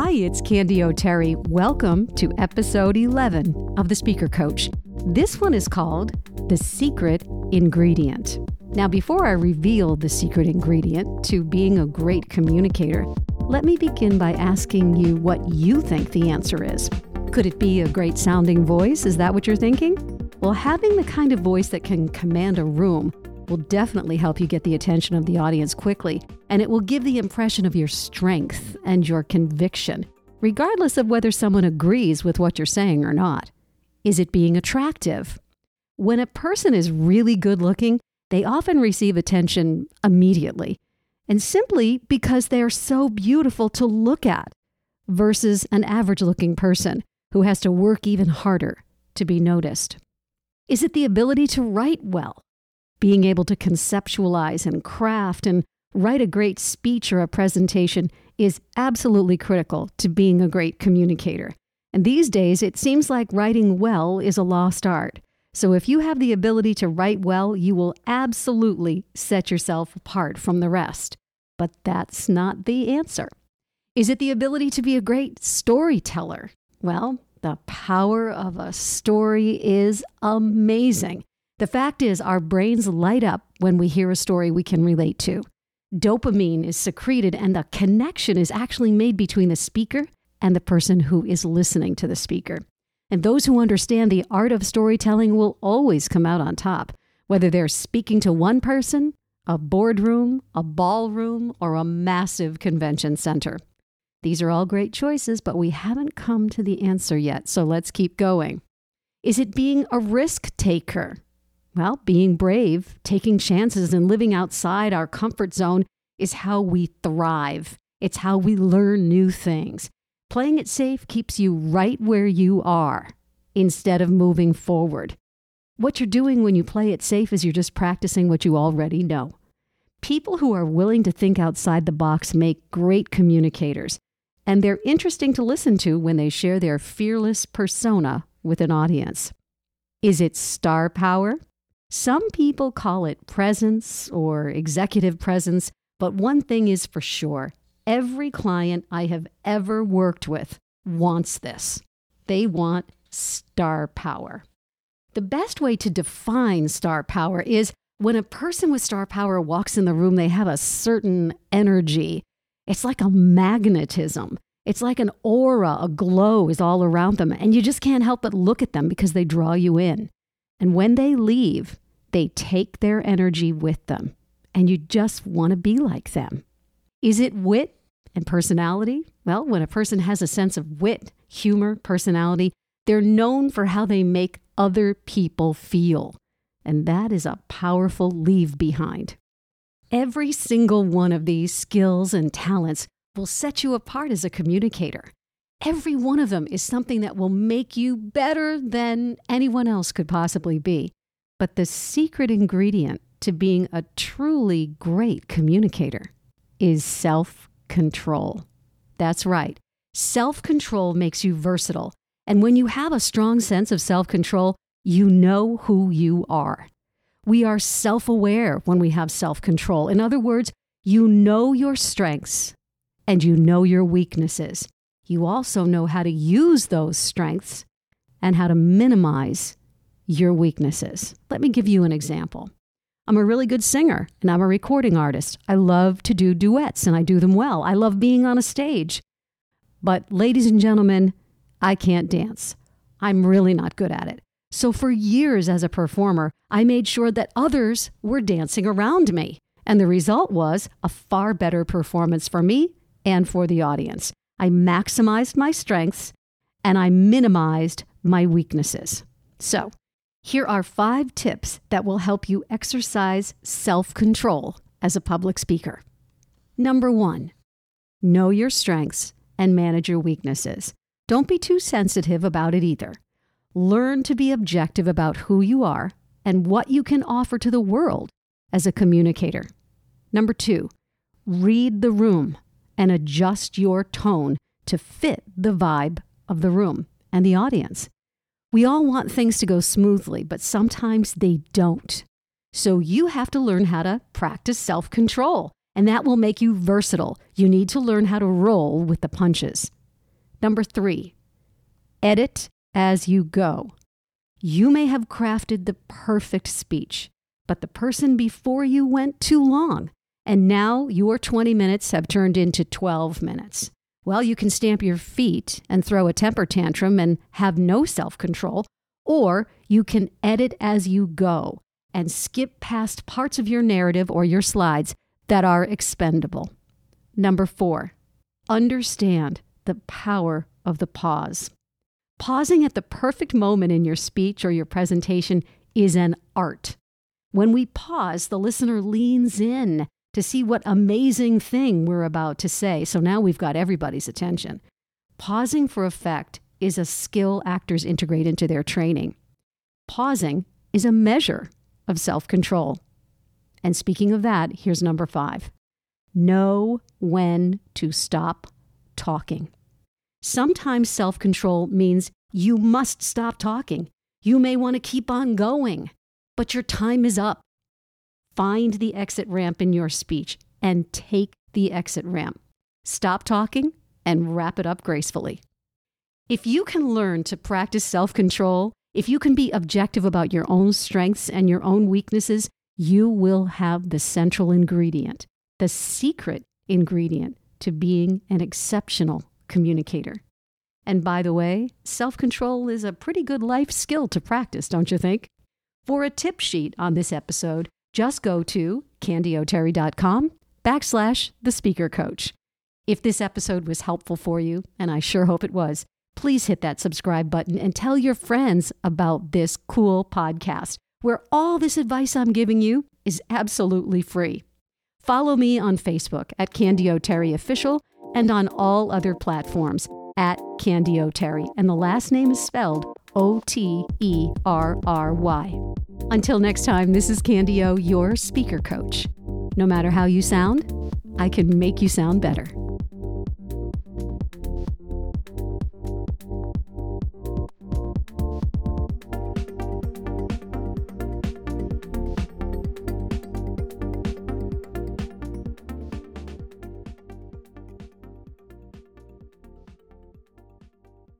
Hi, it's Candy O'Terry. Welcome to episode 11 of The Speaker Coach. This one is called The Secret Ingredient. Now, before I reveal the secret ingredient to being a great communicator, let me begin by asking you what you think the answer is. Could it be a great sounding voice? Is that what you're thinking? Well, having the kind of voice that can command a room will definitely help you get the attention of the audience quickly, and it will give the impression of your strength and your conviction, regardless of whether someone agrees with what you're saying or not. Is it being attractive? When a person is really good looking, they often receive attention immediately, and simply because they are so beautiful to look at, versus an average looking person who has to work even harder to be noticed. Is it the ability to write well? Being able to conceptualize and craft and write a great speech or a presentation is absolutely critical to being a great communicator. And these days, it seems like writing well is a lost art. So if you have the ability to write well, you will absolutely set yourself apart from the rest. But that's not the answer. Is it the ability to be a great storyteller? Well, the power of a story is amazing. The fact is, our brains light up when we hear a story we can relate to. Dopamine is secreted, and the connection is actually made between the speaker and the person who is listening to the speaker. And those who understand the art of storytelling will always come out on top, whether they're speaking to one person, a boardroom, a ballroom, or a massive convention center. These are all great choices, but we haven't come to the answer yet, so let's keep going. Is it being a risk taker? Well, being brave, taking chances, and living outside our comfort zone is how we thrive. It's how we learn new things. Playing it safe keeps you right where you are instead of moving forward. What you're doing when you play it safe is you're just practicing what you already know. People who are willing to think outside the box make great communicators, and they're interesting to listen to when they share their fearless persona with an audience. Is it star power? Some people call it presence or executive presence, but one thing is for sure every client I have ever worked with wants this. They want star power. The best way to define star power is when a person with star power walks in the room, they have a certain energy. It's like a magnetism. It's like an aura, a glow is all around them, and you just can't help but look at them because they draw you in. And when they leave, they take their energy with them, and you just want to be like them. Is it wit and personality? Well, when a person has a sense of wit, humor, personality, they're known for how they make other people feel. And that is a powerful leave behind. Every single one of these skills and talents will set you apart as a communicator. Every one of them is something that will make you better than anyone else could possibly be. But the secret ingredient to being a truly great communicator is self control. That's right. Self control makes you versatile. And when you have a strong sense of self control, you know who you are. We are self aware when we have self control. In other words, you know your strengths and you know your weaknesses you also know how to use those strengths and how to minimize your weaknesses. Let me give you an example. I'm a really good singer and I'm a recording artist. I love to do duets and I do them well. I love being on a stage. But, ladies and gentlemen, I can't dance. I'm really not good at it. So, for years as a performer, I made sure that others were dancing around me. And the result was a far better performance for me and for the audience. I maximized my strengths and I minimized my weaknesses. So, here are five tips that will help you exercise self control as a public speaker. Number one, know your strengths and manage your weaknesses. Don't be too sensitive about it either. Learn to be objective about who you are and what you can offer to the world as a communicator. Number two, read the room and adjust your tone to fit the vibe of the room and the audience. We all want things to go smoothly, but sometimes they don't. So you have to learn how to practice self control, and that will make you versatile. You need to learn how to roll with the punches. Number three, edit as you go. You may have crafted the perfect speech, but the person before you went too long, and now your 20 minutes have turned into 12 minutes. Well, you can stamp your feet and throw a temper tantrum and have no self control, or you can edit as you go and skip past parts of your narrative or your slides that are expendable. Number four, understand the power of the pause. Pausing at the perfect moment in your speech or your presentation is an art. When we pause, the listener leans in to see what amazing thing we're about to say. So now we've got everybody's attention. Pausing for effect is a skill actors integrate into their training. Pausing is a measure of self control. And speaking of that, here's number five know when to stop talking. Sometimes self control means you must stop talking. You may want to keep on going, but your time is up. Find the exit ramp in your speech and take the exit ramp. Stop talking and wrap it up gracefully. If you can learn to practice self control, if you can be objective about your own strengths and your own weaknesses, you will have the central ingredient, the secret ingredient to being an exceptional communicator. And by the way, self control is a pretty good life skill to practice, don't you think? For a tip sheet on this episode, just go to candyoterry.com backslash the speaker coach. If this episode was helpful for you, and I sure hope it was, please hit that subscribe button and tell your friends about this cool podcast where all this advice I'm giving you is absolutely free. Follow me on Facebook at Candy Official and on all other platforms at Candy Terry. And the last name is spelled O T E R R Y. Until next time, this is Candy O, your speaker coach. No matter how you sound, I can make you sound better.